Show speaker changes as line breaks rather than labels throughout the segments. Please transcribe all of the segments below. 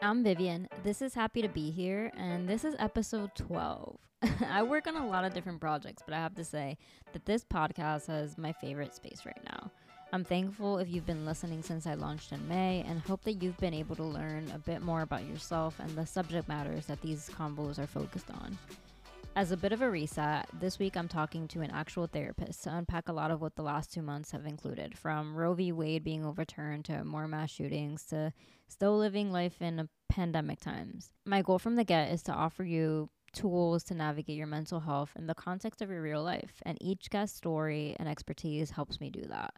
I'm Vivian. This is Happy to Be Here, and this is episode 12. I work on a lot of different projects, but I have to say that this podcast is my favorite space right now. I'm thankful if you've been listening since I launched in May and hope that you've been able to learn a bit more about yourself and the subject matters that these combos are focused on. As a bit of a reset, this week I'm talking to an actual therapist to unpack a lot of what the last two months have included from Roe v. Wade being overturned to more mass shootings to still living life in pandemic times. My goal from the get is to offer you tools to navigate your mental health in the context of your real life, and each guest story and expertise helps me do that.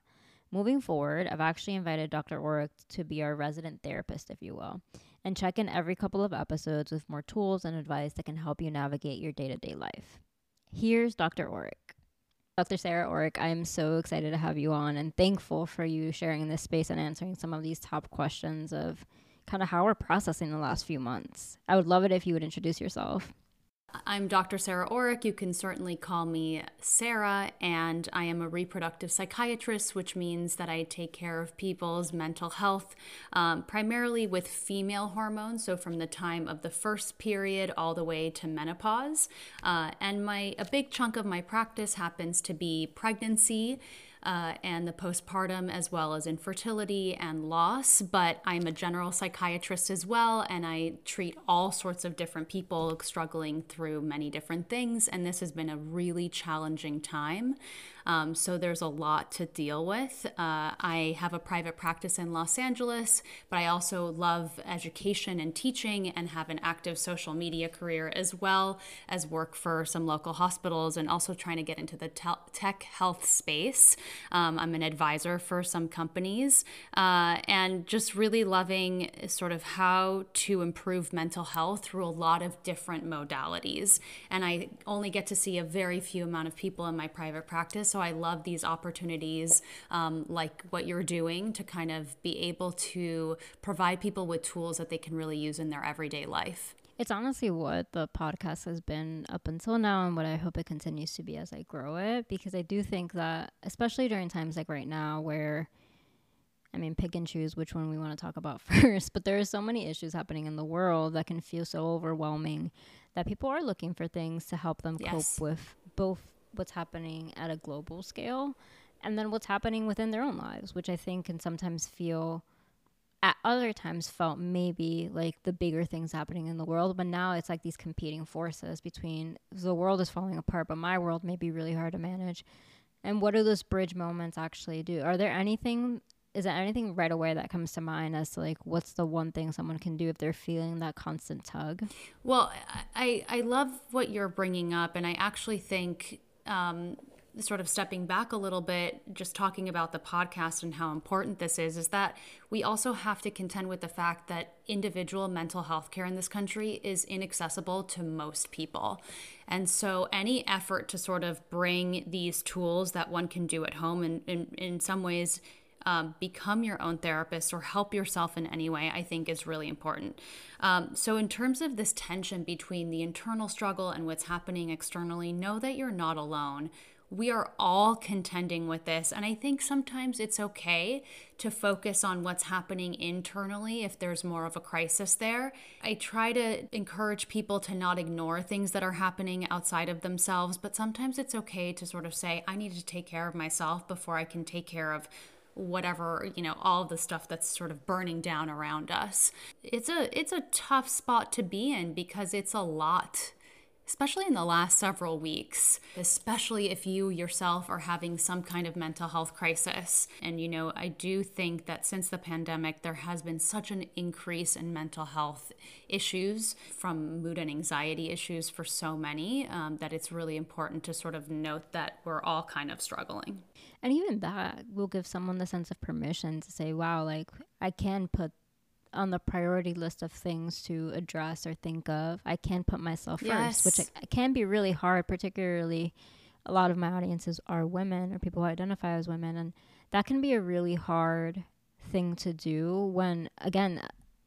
Moving forward, I've actually invited Dr. Oreck to be our resident therapist, if you will and check in every couple of episodes with more tools and advice that can help you navigate your day to day life. Here's Dr. Oreck. Dr. Sarah Oreck, I am so excited to have you on and thankful for you sharing this space and answering some of these top questions of kind of how we're processing the last few months. I would love it if you would introduce yourself.
I'm Dr. Sarah Oreck. You can certainly call me Sarah, and I am a reproductive psychiatrist, which means that I take care of people's mental health um, primarily with female hormones, so from the time of the first period all the way to menopause. Uh, and my a big chunk of my practice happens to be pregnancy uh, and the postpartum, as well as infertility and loss. But I'm a general psychiatrist as well, and I treat all sorts of different people struggling through many different things. And this has been a really challenging time. Um, so there's a lot to deal with. Uh, I have a private practice in Los Angeles, but I also love education and teaching and have an active social media career as well as work for some local hospitals and also trying to get into the te- tech health space. Um, I'm an advisor for some companies uh, and just really loving sort of how to improve mental health through a lot of different modalities. And I only get to see a very few amount of people in my private practice. So I love these opportunities um, like what you're doing to kind of be able to provide people with tools that they can really use in their everyday life.
It's honestly what the podcast has been up until now, and what I hope it continues to be as I grow it. Because I do think that, especially during times like right now, where I mean, pick and choose which one we want to talk about first, but there are so many issues happening in the world that can feel so overwhelming that people are looking for things to help them yes. cope with both what's happening at a global scale and then what's happening within their own lives, which I think can sometimes feel at other times felt maybe like the bigger things happening in the world, but now it's like these competing forces between the world is falling apart, but my world may be really hard to manage. And what do those bridge moments actually do? Are there anything is there anything right away that comes to mind as to like what's the one thing someone can do if they're feeling that constant tug?
Well, I I love what you're bringing up, and I actually think um, sort of stepping back a little bit, just talking about the podcast and how important this is, is that we also have to contend with the fact that individual mental health care in this country is inaccessible to most people. And so, any effort to sort of bring these tools that one can do at home and in, in some ways um, become your own therapist or help yourself in any way, I think is really important. Um, so, in terms of this tension between the internal struggle and what's happening externally, know that you're not alone. We are all contending with this. And I think sometimes it's okay to focus on what's happening internally if there's more of a crisis there. I try to encourage people to not ignore things that are happening outside of themselves, but sometimes it's okay to sort of say, I need to take care of myself before I can take care of whatever you know all the stuff that's sort of burning down around us. It's a it's a tough spot to be in because it's a lot especially in the last several weeks, especially if you yourself are having some kind of mental health crisis. And, you know, I do think that since the pandemic, there has been such an increase in mental health issues from mood and anxiety issues for so many um, that it's really important to sort of note that we're all kind of struggling.
And even that will give someone the sense of permission to say, wow, like I can put on the priority list of things to address or think of. I can put myself yes. first, which can be really hard, particularly a lot of my audiences are women or people who identify as women. And that can be a really hard thing to do when, again,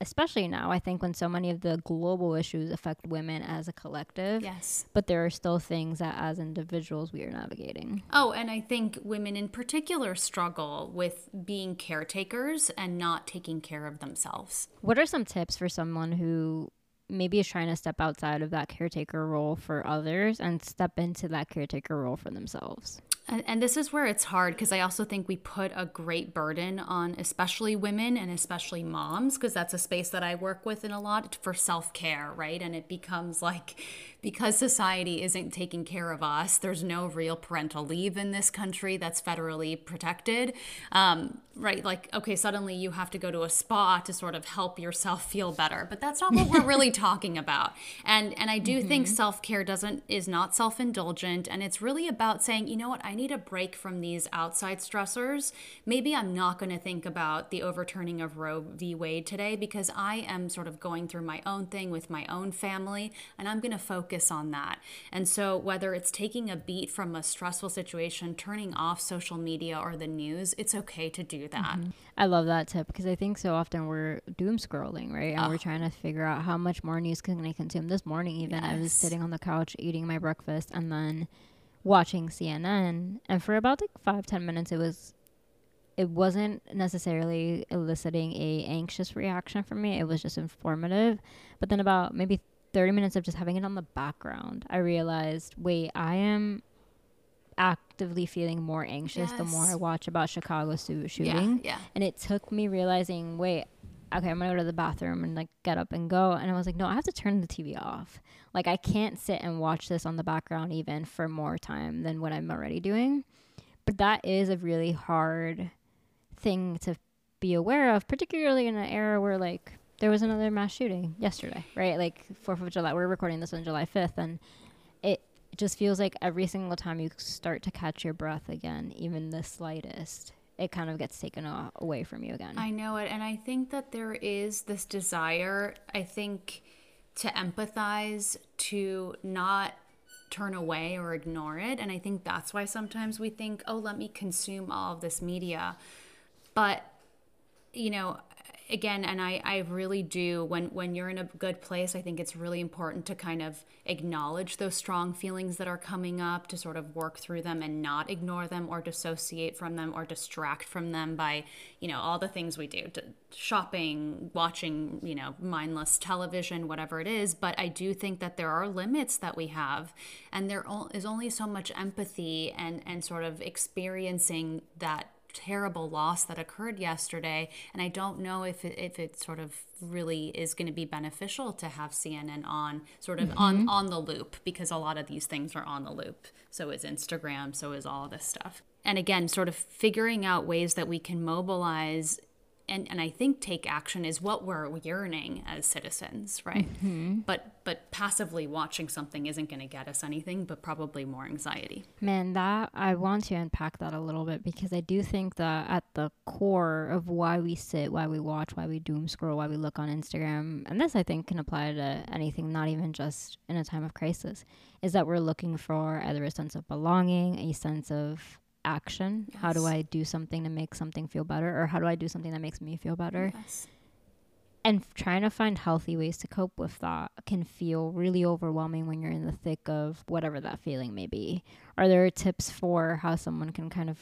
especially now, I think when so many of the global issues affect women as a collective.
Yes.
But there are still things that as individuals we are navigating.
Oh, and I think women in particular struggle with being caretakers and not taking care of themselves.
What are some tips for someone who maybe is trying to step outside of that caretaker role for others and step into that caretaker role for themselves?
And, and this is where it's hard because I also think we put a great burden on especially women and especially moms because that's a space that I work with in a lot for self care, right? And it becomes like because society isn't taking care of us, there's no real parental leave in this country that's federally protected, um, right? Like, okay, suddenly you have to go to a spa to sort of help yourself feel better, but that's not what we're really talking about. And and I do mm-hmm. think self care doesn't is not self indulgent, and it's really about saying, you know what, I need a break from these outside stressors. Maybe I'm not going to think about the overturning of Roe v. Wade today because I am sort of going through my own thing with my own family, and I'm going to focus focus on that. And so, whether it's taking a beat from a stressful situation, turning off social media or the news, it's okay to do that. Mm-hmm.
I love that tip because I think so often we're doom scrolling, right? And oh. we're trying to figure out how much more news can I consume. This morning, even, yes. I was sitting on the couch eating my breakfast and then watching CNN. And for about like five, ten minutes, it was it wasn't necessarily eliciting a anxious reaction from me it was just informative but then about maybe 30 minutes of just having it on the background, I realized, wait, I am actively feeling more anxious yes. the more I watch about Chicago shooting.
Yeah, yeah.
And it took me realizing, wait, okay, I'm gonna go to the bathroom and like get up and go. And I was like, no, I have to turn the TV off. Like I can't sit and watch this on the background even for more time than what I'm already doing. But that is a really hard thing to be aware of, particularly in an era where like there was another mass shooting yesterday, right? Like Fourth of July. We're recording this on July fifth, and it just feels like every single time you start to catch your breath again, even the slightest, it kind of gets taken away from you again.
I know it, and I think that there is this desire. I think to empathize, to not turn away or ignore it. And I think that's why sometimes we think, oh, let me consume all of this media. But, you know, again and I, I really do when when you're in a good place i think it's really important to kind of acknowledge those strong feelings that are coming up to sort of work through them and not ignore them or dissociate from them or distract from them by you know all the things we do shopping watching you know mindless television whatever it is. But i do think that there are limits that we have and there is only so much empathy and and sort of experiencing that terrible loss that occurred yesterday. And I don't know if it, if it sort of really is going to be beneficial to have CNN on sort of mm-hmm. on, on the loop because a lot of these things are on the loop. So is Instagram, so is all this stuff. And again, sort of figuring out ways that we can mobilize and, and I think take action is what we're yearning as citizens, right? Mm-hmm. But but passively watching something isn't going to get us anything, but probably more anxiety.
Man, that I want to unpack that a little bit because I do think that at the core of why we sit, why we watch, why we doom scroll, why we look on Instagram, and this I think can apply to anything, not even just in a time of crisis, is that we're looking for either a sense of belonging, a sense of action. Yes. How do I do something to make something feel better? Or how do I do something that makes me feel better? Yes. And f- trying to find healthy ways to cope with that can feel really overwhelming when you're in the thick of whatever that feeling may be. Are there tips for how someone can kind of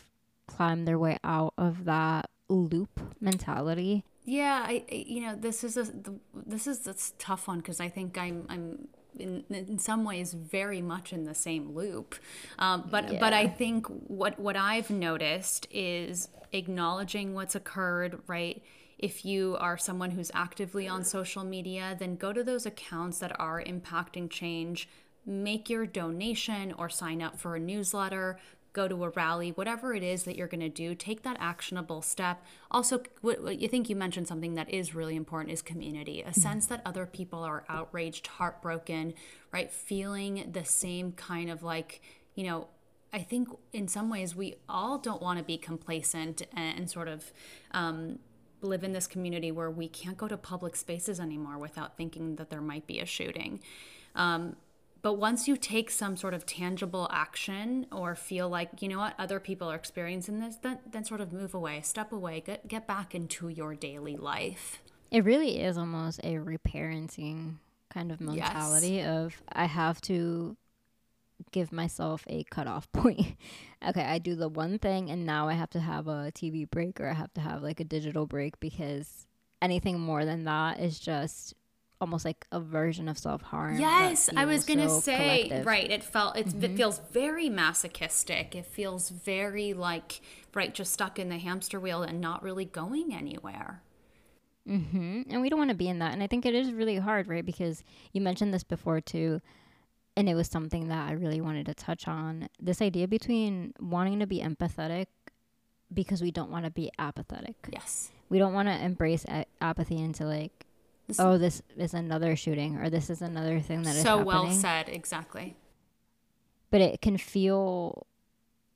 climb their way out of that loop mentality?
Yeah, I, you know, this is a this is a tough one because I think I'm I'm in, in some ways very much in the same loop. Um, but yeah. but I think what what I've noticed is acknowledging what's occurred, right? If you are someone who's actively on social media, then go to those accounts that are impacting change. Make your donation or sign up for a newsletter go to a rally, whatever it is that you're going to do, take that actionable step. Also, what, you think you mentioned something that is really important is community, a mm-hmm. sense that other people are outraged, heartbroken, right? Feeling the same kind of like, you know, I think in some ways we all don't want to be complacent and, and sort of um, live in this community where we can't go to public spaces anymore without thinking that there might be a shooting. Um, but once you take some sort of tangible action or feel like, you know what, other people are experiencing this, then, then sort of move away, step away, get, get back into your daily life.
It really is almost a reparenting kind of mentality yes. of I have to give myself a cutoff point. okay, I do the one thing and now I have to have a TV break or I have to have like a digital break because anything more than that is just almost like a version of self harm.
Yes, I was gonna say collective. right. It felt mm-hmm. it feels very masochistic. It feels very like right, just stuck in the hamster wheel and not really going anywhere.
Mm-hmm. And we don't want to be in that. And I think it is really hard, right? Because you mentioned this before too and it was something that I really wanted to touch on. This idea between wanting to be empathetic because we don't want to be apathetic.
Yes.
We don't want to embrace a- apathy into like, this oh, this is another shooting or this is another thing that is so
well said, exactly.
But it can feel.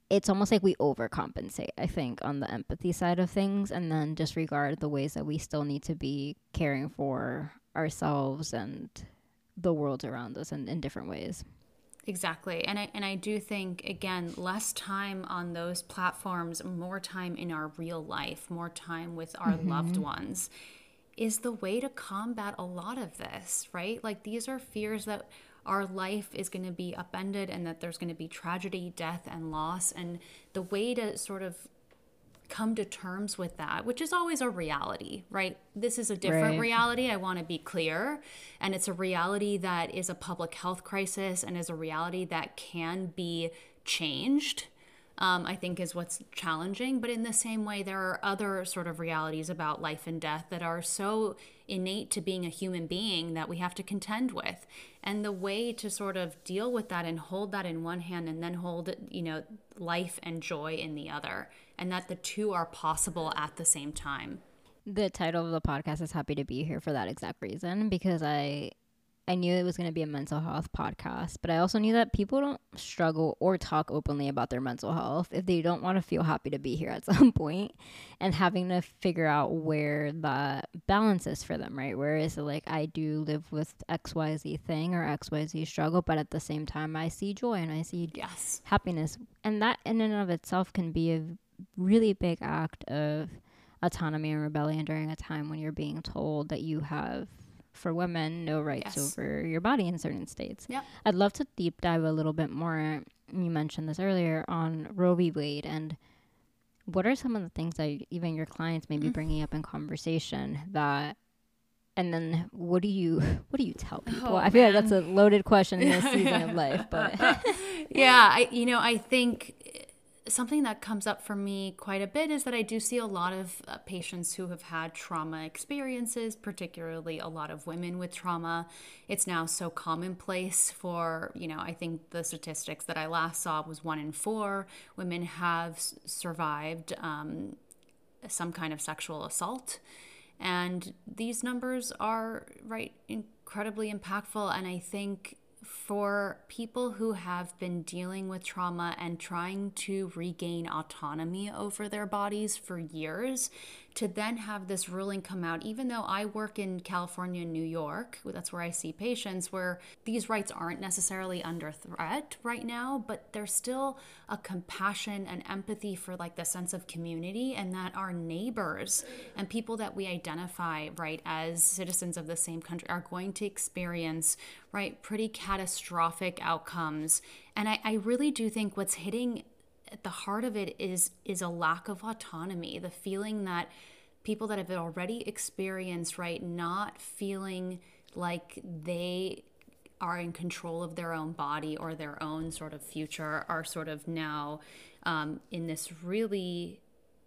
It's almost like we overcompensate, I think, on the empathy side of things, and then disregard the ways that we still need to be caring for ourselves and the world around us in, in different ways.
Exactly. And I and I do think again, less time on those platforms, more time in our real life, more time with our mm-hmm. loved ones is the way to combat a lot of this, right? Like these are fears that our life is going to be upended and that there's going to be tragedy, death and loss and the way to sort of come to terms with that, which is always a reality, right? This is a different right. reality. I want to be clear. And it's a reality that is a public health crisis and is a reality that can be changed. Um, I think is what's challenging. But in the same way, there are other sort of realities about life and death that are so innate to being a human being that we have to contend with. And the way to sort of deal with that and hold that in one hand and then hold, you know, life and joy in the other and that the two are possible at the same time.
The title of the podcast is Happy to Be Here for that exact reason because I I knew it was going to be a mental health podcast, but I also knew that people don't struggle or talk openly about their mental health if they don't want to feel happy to be here at some point and having to figure out where the balance is for them, right? Where is it like I do live with XYZ thing or XYZ struggle, but at the same time I see joy and I see
yes.
happiness. And that in and of itself can be a really big act of autonomy and rebellion during a time when you're being told that you have for women no rights yes. over your body in certain states.
Yeah.
I'd love to deep dive a little bit more. You mentioned this earlier on Roe v. Wade and what are some of the things that even your clients may be mm-hmm. bringing up in conversation that and then what do you what do you tell people oh, i feel man. like that's a loaded question in this season of life but
yeah i you know i think something that comes up for me quite a bit is that I do see a lot of uh, patients who have had trauma experiences, particularly a lot of women with trauma. It's now so commonplace for, you know, I think the statistics that I last saw was one in four women have survived um, some kind of sexual assault. And these numbers are, right, incredibly impactful. And I think for people who have been dealing with trauma and trying to regain autonomy over their bodies for years, to then have this ruling come out, even though I work in California and New York, that's where I see patients, where these rights aren't necessarily under threat right now, but there's still a compassion and empathy for like the sense of community and that our neighbors and people that we identify, right, as citizens of the same country are going to experience, right, pretty catastrophic outcomes. And I, I really do think what's hitting at the heart of it is is a lack of autonomy the feeling that people that have already experienced right not feeling like they are in control of their own body or their own sort of future are sort of now um, in this really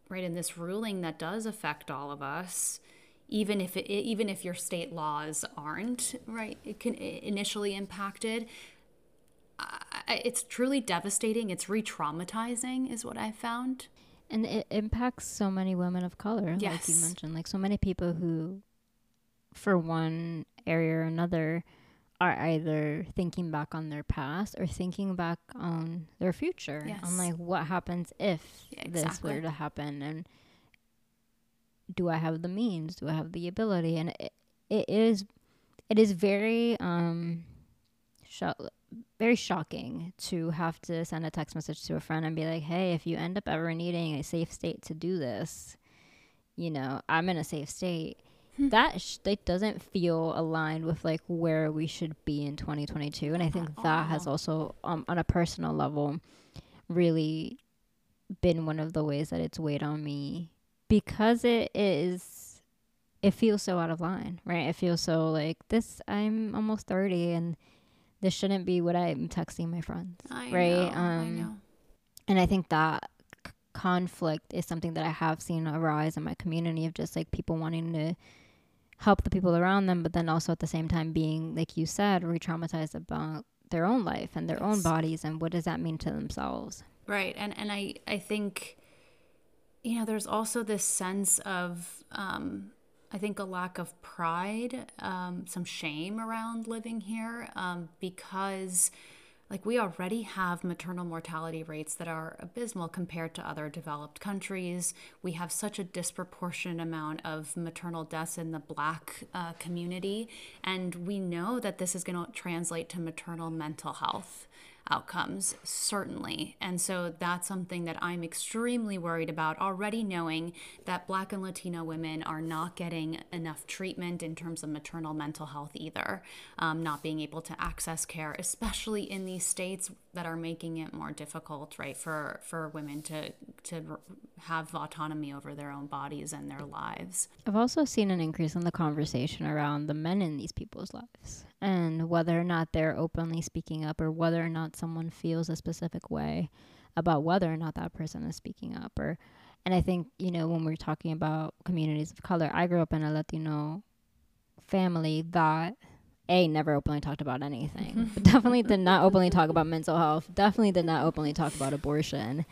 right in this ruling that does affect all of us even if it even if your state laws aren't right it can initially impacted it's truly devastating. It's re-traumatizing, is what I found.
And it impacts so many women of color, yes. like you mentioned, like so many people who, for one area or another, are either thinking back on their past or thinking back on their future, yes. on like what happens if yeah, exactly. this were to happen, and do I have the means? Do I have the ability? And it, it is, it is very um, sh- very shocking to have to send a text message to a friend and be like, hey, if you end up ever needing a safe state to do this, you know, I'm in a safe state. hmm. that sh- that doesn't feel aligned with like where we should be in 2022 and i think At that all. has also um, on a personal level really been one of the ways that it's weighed on me because it is it feels so out of line right it feels so like this i'm almost 30 and this shouldn't be what i'm texting my friends I right know, um I know. and i think that conflict is something that I have seen arise in my community of just like people wanting to help the people around them, but then also at the same time being, like you said, re traumatized about their own life and their yes. own bodies and what does that mean to themselves.
Right. And and I, I think you know, there's also this sense of um I think a lack of pride, um, some shame around living here, um, because like, we already have maternal mortality rates that are abysmal compared to other developed countries. We have such a disproportionate amount of maternal deaths in the Black uh, community. And we know that this is going to translate to maternal mental health outcomes, certainly. And so that's something that I'm extremely worried about already knowing that Black and Latino women are not getting enough treatment in terms of maternal mental health either, um, not being able to access care, especially in these states that are making it more difficult, right, for, for women to, to have autonomy over their own bodies and their lives.
I've also seen an increase in the conversation around the men in these people's lives and whether or not they're openly speaking up or whether or not someone feels a specific way about whether or not that person is speaking up or and I think, you know, when we're talking about communities of color, I grew up in a Latino family that a never openly talked about anything. definitely did not openly talk about mental health. Definitely did not openly talk about abortion.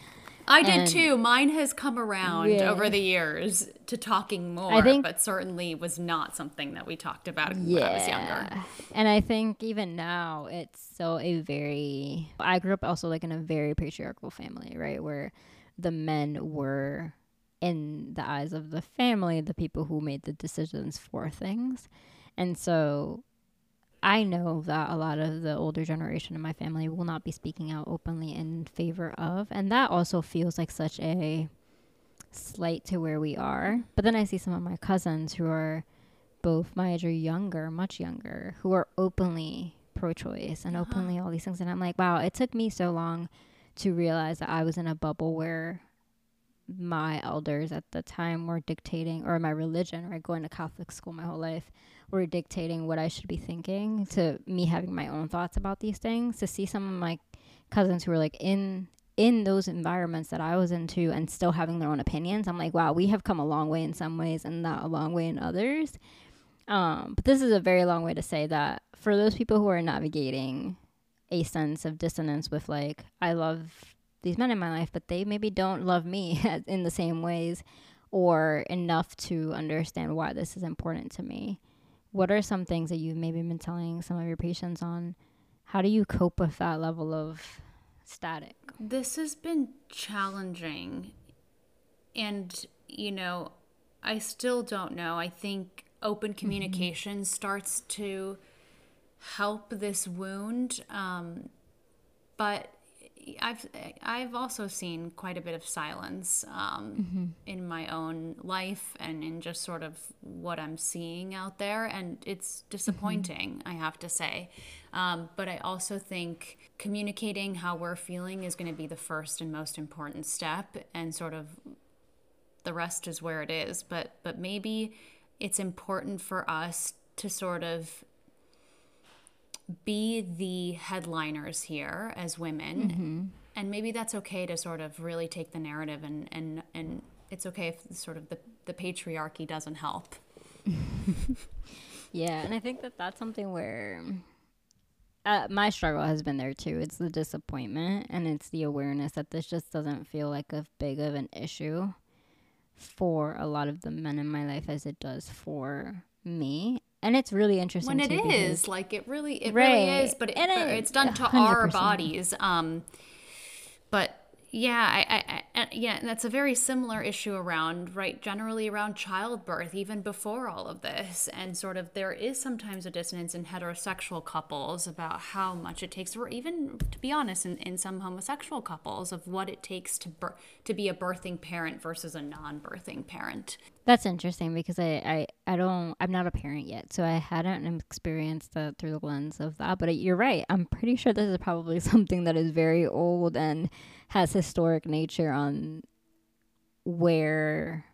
I did too. Mine has come around yeah. over the years to talking more, I think, but certainly was not something that we talked about yeah. when I was younger.
And I think even now it's so a very I grew up also like in a very patriarchal family, right? Where the men were in the eyes of the family the people who made the decisions for things. And so I know that a lot of the older generation in my family will not be speaking out openly in favor of, and that also feels like such a slight to where we are. But then I see some of my cousins who are both my age or younger, much younger, who are openly pro choice and uh-huh. openly all these things. And I'm like, wow, it took me so long to realize that I was in a bubble where my elders at the time were dictating, or my religion, right? Going to Catholic school my whole life, were dictating what I should be thinking to me having my own thoughts about these things. To see some of my cousins who were like in in those environments that I was into and still having their own opinions, I'm like, wow, we have come a long way in some ways and not a long way in others. Um, but this is a very long way to say that for those people who are navigating a sense of dissonance with like, I love these men in my life, but they maybe don't love me in the same ways or enough to understand why this is important to me. What are some things that you've maybe been telling some of your patients on? How do you cope with that level of static?
This has been challenging. And, you know, I still don't know. I think open mm-hmm. communication mm-hmm. starts to help this wound. Um, but I've I've also seen quite a bit of silence um, mm-hmm. in my own life and in just sort of what I'm seeing out there, and it's disappointing. Mm-hmm. I have to say, um, but I also think communicating how we're feeling is going to be the first and most important step, and sort of the rest is where it is. But but maybe it's important for us to sort of be the headliners here as women. Mm-hmm. and maybe that's okay to sort of really take the narrative and and and it's okay if sort of the the patriarchy doesn't help.
Yeah and i think that that's something where uh, my struggle has been there too. It's the disappointment and it's the awareness that this just doesn't feel like a big of an issue for a lot of the men in my life as it does for me and it's really interesting
when it is like it really it right. really is but, it, but it, it's done to 100%. our bodies um but yeah I, I, I yeah and that's a very similar issue around right generally around childbirth even before all of this and sort of there is sometimes a dissonance in heterosexual couples about how much it takes or even to be honest in, in some homosexual couples of what it takes to bir- to be a birthing parent versus a non-birthing parent
That's interesting because I, I, I don't I'm not a parent yet, so I hadn't experienced that through the lens of that. But you're right. I'm pretty sure this is probably something that is very old and has historic nature on where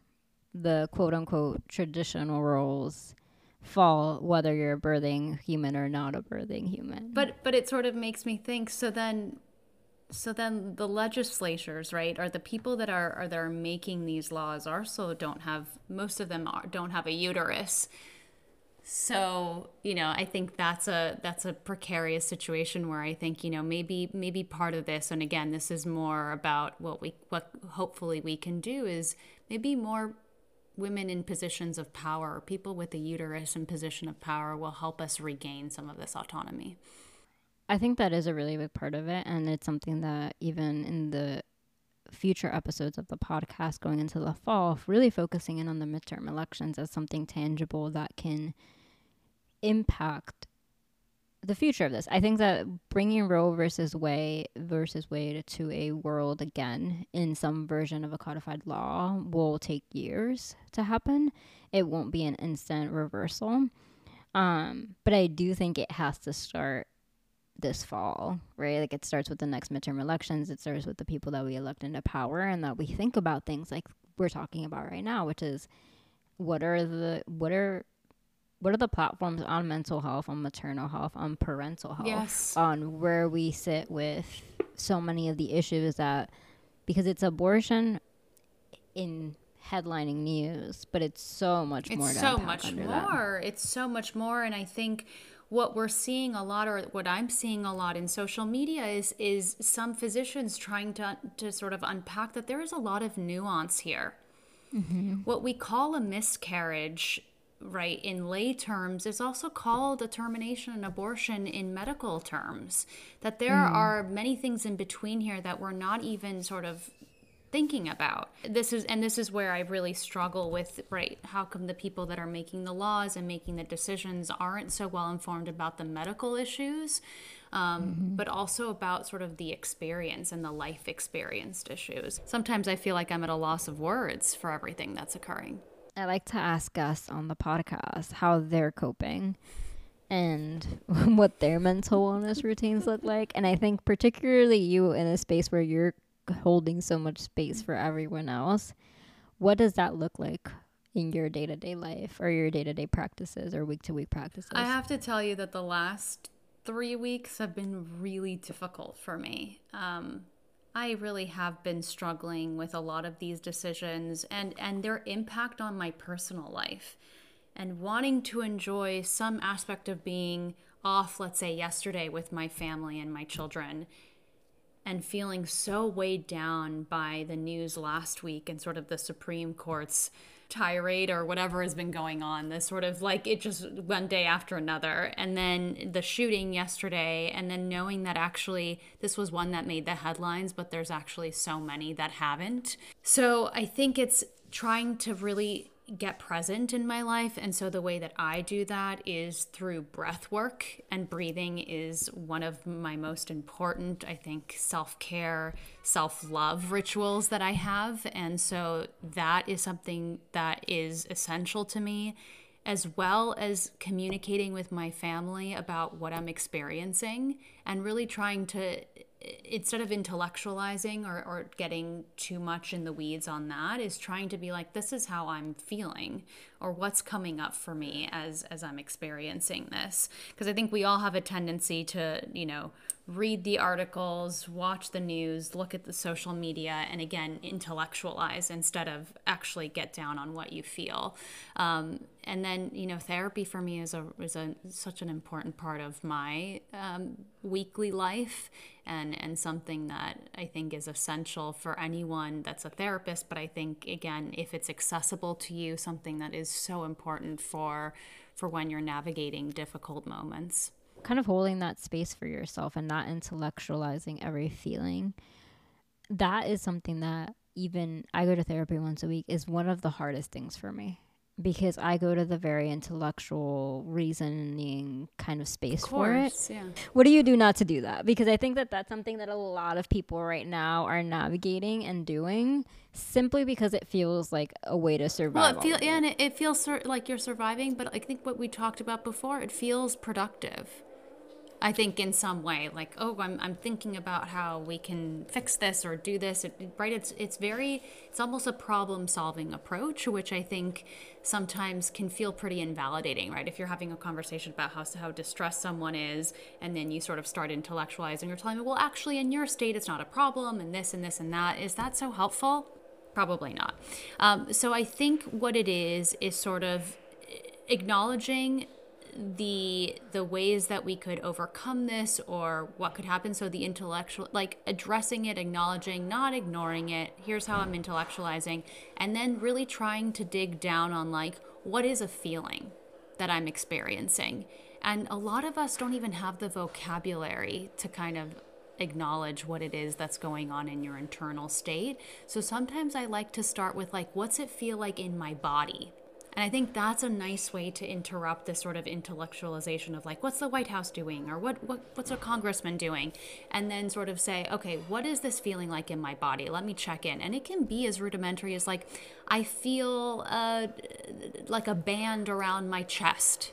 the quote unquote traditional roles fall, whether you're a birthing human or not a birthing human.
But but it sort of makes me think. So then so then the legislatures right are the people that are are that are making these laws also don't have most of them are, don't have a uterus so you know i think that's a that's a precarious situation where i think you know maybe maybe part of this and again this is more about what we what hopefully we can do is maybe more women in positions of power people with a uterus in position of power will help us regain some of this autonomy
I think that is a really big part of it. And it's something that even in the future episodes of the podcast going into the fall, really focusing in on the midterm elections as something tangible that can impact the future of this. I think that bringing Roe versus Wade versus Wade to a world again in some version of a codified law will take years to happen. It won't be an instant reversal. Um, but I do think it has to start this fall, right? Like it starts with the next midterm elections. It starts with the people that we elect into power and that we think about things like we're talking about right now, which is what are the what are what are the platforms on mental health, on maternal health, on parental health,
yes.
on where we sit with so many of the issues that because it's abortion in headlining news, but it's so much
it's
more.
so much more. That. It's so much more, and I think what we're seeing a lot or what I'm seeing a lot in social media is is some physicians trying to to sort of unpack that there is a lot of nuance here. Mm-hmm. What we call a miscarriage right in lay terms is also called a termination and abortion in medical terms that there mm. are many things in between here that we're not even sort of thinking about this is and this is where i really struggle with right how come the people that are making the laws and making the decisions aren't so well informed about the medical issues um, mm-hmm. but also about sort of the experience and the life experienced issues sometimes i feel like i'm at a loss of words for everything that's occurring
i like to ask us on the podcast how they're coping and what their mental wellness routines look like. And I think particularly you in a space where you're holding so much space for everyone else. What does that look like in your day to day life or your day to day practices or week to week practices?
I have to tell you that the last three weeks have been really difficult for me. Um, I really have been struggling with a lot of these decisions and, and their impact on my personal life. And wanting to enjoy some aspect of being off, let's say yesterday, with my family and my children, and feeling so weighed down by the news last week and sort of the Supreme Court's tirade or whatever has been going on. This sort of like it just one day after another. And then the shooting yesterday, and then knowing that actually this was one that made the headlines, but there's actually so many that haven't. So I think it's trying to really get present in my life. And so the way that I do that is through breath work, and breathing is one of my most important, I think, self care, self love rituals that I have. And so that is something that is essential to me, as well as communicating with my family about what I'm experiencing and really trying to instead of intellectualizing or, or getting too much in the weeds on that is trying to be like this is how i'm feeling or what's coming up for me as as i'm experiencing this. Because i think we all have a tendency to you know read the articles watch the news look at the social media and again intellectualize instead of actually get down on what you feel. Um, and then you know therapy for me is a is a such an important part of my um, weekly life and and something that I think is essential for anyone that's a therapist. But I think again if it's accessible to you something that is so important for for when you're navigating difficult moments.
Kind of holding that space for yourself and not intellectualizing every feeling. That is something that even I go to therapy once a week is one of the hardest things for me because I go to the very intellectual reasoning kind of space
Of
for it.
yeah.
What do you do not to do that? Because I think that that's something that a lot of people right now are navigating and doing simply because it feels like a way to survive.
Well, it feel, yeah, and it, it feels sur- like you're surviving, but I think what we talked about before, it feels productive. I think in some way, like, oh, I'm, I'm thinking about how we can fix this or do this, right? It's it's very, it's almost a problem solving approach, which I think sometimes can feel pretty invalidating, right? If you're having a conversation about how how distressed someone is, and then you sort of start intellectualizing, you're telling me, well, actually, in your state, it's not a problem, and this and this and that. Is that so helpful? Probably not. Um, so I think what it is is sort of acknowledging the the ways that we could overcome this or what could happen. So the intellectual like addressing it acknowledging not ignoring it. Here's how i'm intellectualizing. And then really trying to dig down on like what is a feeling that i'm experiencing? And a lot of us don't even have the vocabulary to kind of acknowledge what it is that's going on in your internal state. So sometimes i like to start with like what's it feel like in my body and I think that's a nice way to interrupt this sort of intellectualization of like, what's the White House doing, or what, what what's a congressman doing, and then sort of say, okay, what is this feeling like in my body? Let me check in, and it can be as rudimentary as like, I feel uh, like a band around my chest,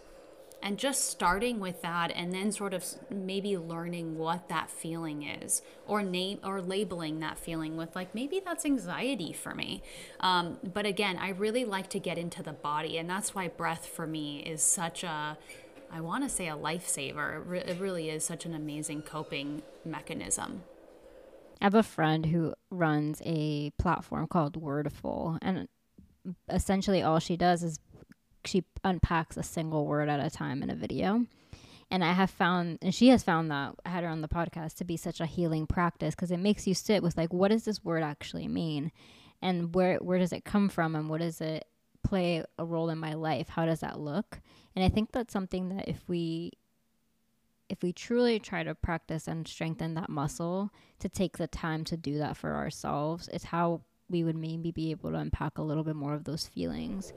and just starting with that and then sort of maybe learning what that feeling is or name or labeling that feeling with like maybe that's anxiety for me. Um, but again i really like to get into the body and that's why breath for me is such a i want to say a lifesaver. It, it really is such an amazing coping mechanism.
I have a friend who runs a platform called Wordful, and essentially all she does is she unpacks a single word at a time in a video. And I have found, and she has found that I had her on the podcast to be such a healing practice because it makes you sit with like, what does this word actually mean, and where where does it come from, and what does it play a role in my life? How does that look? And I think that's something that if we if we truly try to practice and strengthen that muscle to take the time to do that for ourselves, it's how we would maybe be able to unpack a little bit more of those feelings.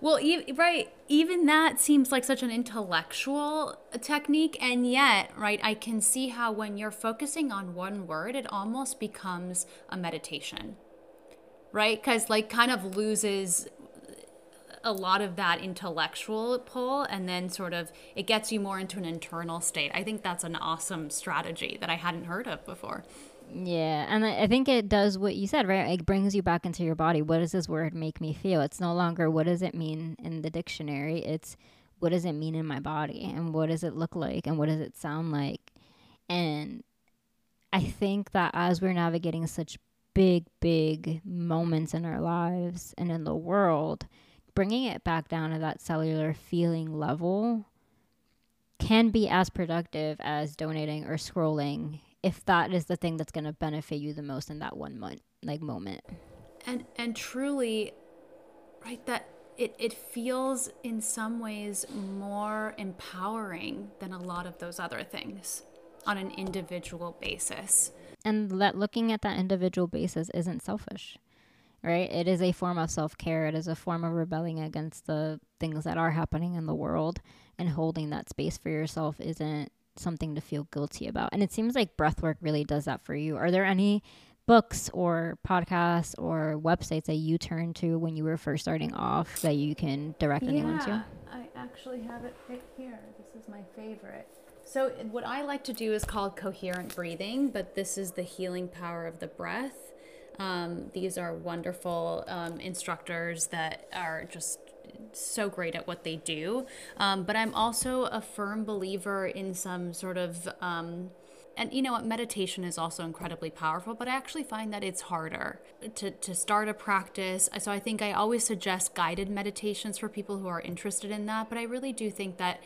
Well, e- right, even that seems like such an intellectual technique, and yet, right, I can see how when you're focusing on one word, it almost becomes a meditation, right? Because, like, kind of loses a lot of that intellectual pull and then sort of it gets you more into an internal state. I think that's an awesome strategy that I hadn't heard of before.
Yeah, and I, think it does what you said, right? It brings you back into your body. What does this word make me feel? It's no longer what does it mean in the dictionary. It's what does it mean in my body and what does it look like and what does it sound like? And I think that as we're navigating such big, big moments in our lives and in the world, bringing it back down to that cellular feeling level can be as productive as donating or scrolling if that is the thing that's going to benefit you the most in that one month like moment.
And and truly right that it, it feels in some ways more empowering than a lot of those other things on an individual basis.
And that looking at that individual basis isn't selfish right? It is a form of self-care. It is a form of rebelling against the things that are happening in the world and holding that space for yourself isn't something to feel guilty about. And it seems like breathwork really does that for you. Are there any books or podcasts or websites that you turned to when you were first starting off that you can direct anyone to?
I actually have it right here. This is my favorite. So, what I like to do is called coherent breathing, but this is the healing power of the breath. Um, these are wonderful um, instructors that are just so great at what they do. Um, but I'm also a firm believer in some sort of. Um, and you know what meditation is also incredibly powerful but i actually find that it's harder to, to start a practice so i think i always suggest guided meditations for people who are interested in that but i really do think that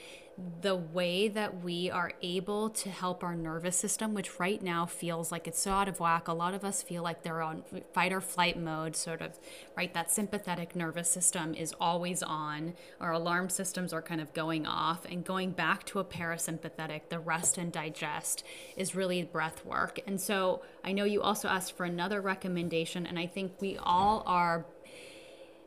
the way that we are able to help our nervous system, which right now feels like it's so out of whack. A lot of us feel like they're on fight or flight mode, sort of, right? That sympathetic nervous system is always on. Our alarm systems are kind of going off, and going back to a parasympathetic, the rest and digest, is really breath work. And so I know you also asked for another recommendation, and I think we all are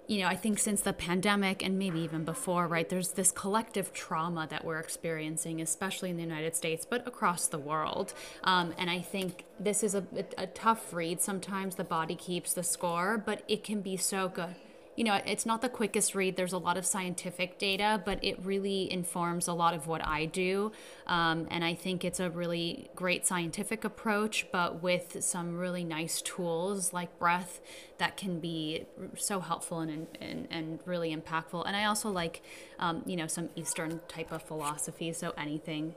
you know, I think since the pandemic and maybe even before, right, there's this collective trauma that we're experiencing, especially in the United States, but across the world. Um, and I think this is a, a, a tough read. Sometimes the body keeps the score, but it can be so good you know, it's not the quickest read. There's a lot of scientific data, but it really informs a lot of what I do. Um, and I think it's a really great scientific approach, but with some really nice tools like breath that can be so helpful and, and, and really impactful. And I also like, um, you know, some Eastern type of philosophy. So anything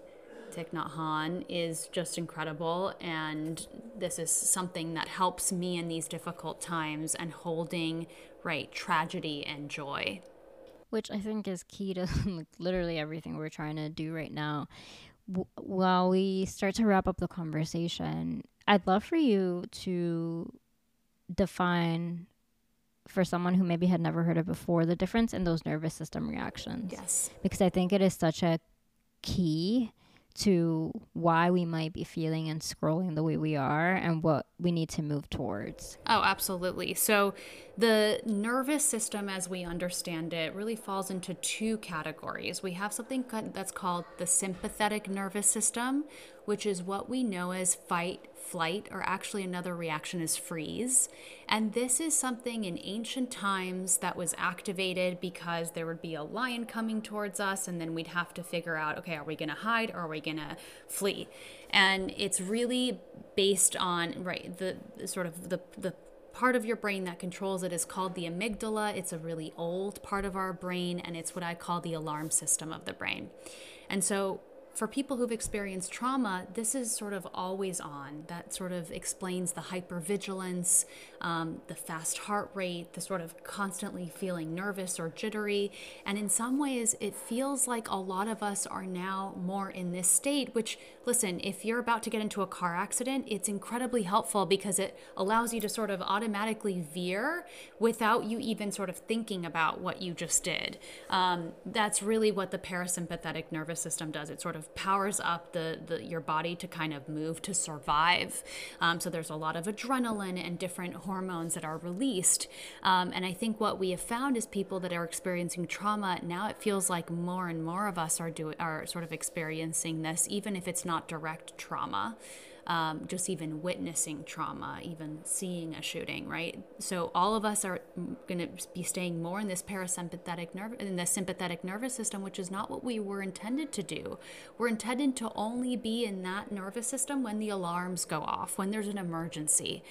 Thich Nhat Hanh is just incredible. And this is something that helps me in these difficult times and holding right tragedy and joy.
Which i think is key to literally everything we're trying to do right now. W- while we start to wrap up the conversation i'd love for you to define for someone who maybe had never heard it before the difference in those nervous system reactions.
Yes.
Because i think it is such a key to why we might be feeling and scrolling the way we are and what we need to move towards.
Oh, absolutely. So, the nervous system, as we understand it, really falls into two categories. We have something that's called the sympathetic nervous system, which is what we know as fight, flight, or actually another reaction is freeze. And this is something in ancient times that was activated because there would be a lion coming towards us, and then we'd have to figure out okay, are we to hide or are we to flee? And it's really based on, right, the, the sort of the, the part of your brain that controls it is called the amygdala. It's a really old part of our brain, and it's what I call the alarm system of the brain. And so for people who've experienced trauma, this is sort of always on. That sort of explains the hypervigilance, um, the fast heart rate, the sort of constantly feeling nervous or jittery. And in some ways, it feels like a lot of us are now more in this state, which, listen, if you're about to get into a car accident, it's incredibly helpful because it allows you to sort of automatically veer without you even sort of thinking about what you just did. Um, that's really what the parasympathetic nervous system does. It sort of powers up the, the your body to kind of move to survive. Um, so there's a lot of adrenaline and different hormones that are released. Um, and I think what we have found is people that are experiencing trauma now it feels like more and more of us are doing are sort of experiencing this, even if it's not direct trauma um, just even witnessing trauma, even seeing a shooting, right? So all of us are going to be staying more in this parasympathetic nerve, in the sympathetic nervous system, which is not what we were intended to do. We're intended to only be in that nervous system when the alarms go off, when there's an emergency.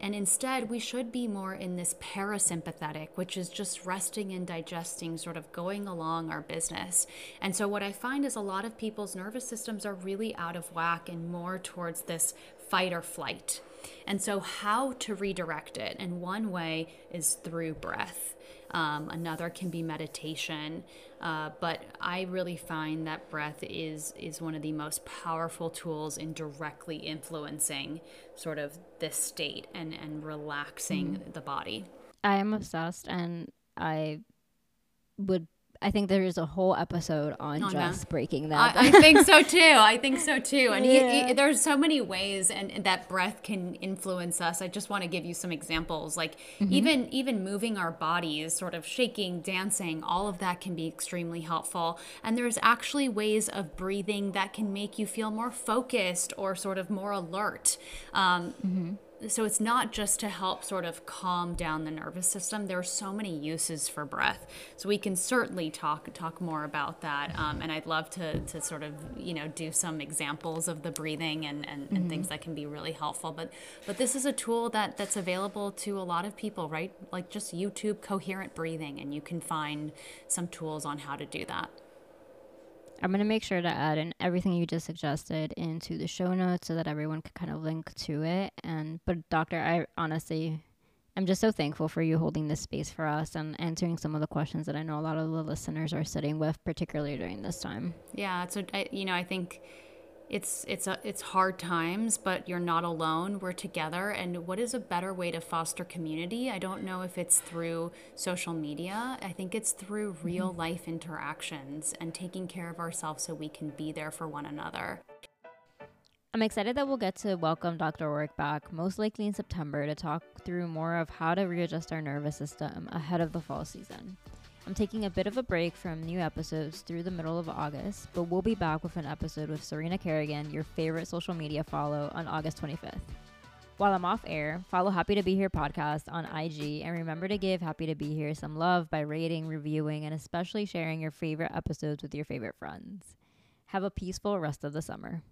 And instead, we should be more in this parasympathetic, which is just resting and digesting, sort of going along our business. And so, what I find is a lot of people's nervous systems are really out of whack and more towards this fight or flight. And so, how to redirect it? And one way is through breath. Um, another can be meditation, uh, but I really find that breath is is one of the most powerful tools in directly influencing sort of this state and and relaxing mm. the body.
I am obsessed, and I would I think there is a whole episode on oh, just no. breaking that.
I, I, think so too. I think so too. And yeah. he, he, there's so many ways, and, and, that breath can influence us. I just want to give you some examples, like mm-hmm. even even moving our bodies, sort of shaking, dancing, all of that can be extremely helpful. And there's actually ways of breathing that can make you feel more focused or sort of more alert. Um, mm-hmm so it's not just to help sort of calm down the nervous system. There are so many uses for breath, so we can certainly talk talk more about that. Um, and I'd love to to sort of you know do some examples of the breathing and and, mm-hmm. and things that can be really helpful. But but this is a tool that that's available to a lot of people, right? Like just YouTube coherent breathing, and you can find some tools on how to do that.
I'm going to make sure to add in everything you just suggested into the show notes so that everyone can kind of link to it. And, but, Doctor, I honestly, I'm just so thankful for you holding this space for us and answering some of the questions that I know a lot of the listeners are sitting with, particularly during this time.
Yeah. So, you know, I think it's it's a, it's hard times but you're not alone we're together and what is a better way to foster community i don't know if it's through social media i think it's through real mm-hmm. life interactions and taking care of ourselves so we can be there for one another
I'm excited that we'll get to welcome Dr. Oreck back, most likely in September, to talk through more of how to readjust our nervous system ahead of the fall season. I'm taking a bit of a break from new episodes through the middle of August, but we'll be back with an episode with Serena Kerrigan, your favorite social media follow, on August 25th. While I'm off air, follow Happy to Be Here podcast on IG and remember to give Happy to Be Here some love by rating, reviewing, and especially sharing your favorite episodes with your favorite friends. Have a peaceful rest of the summer.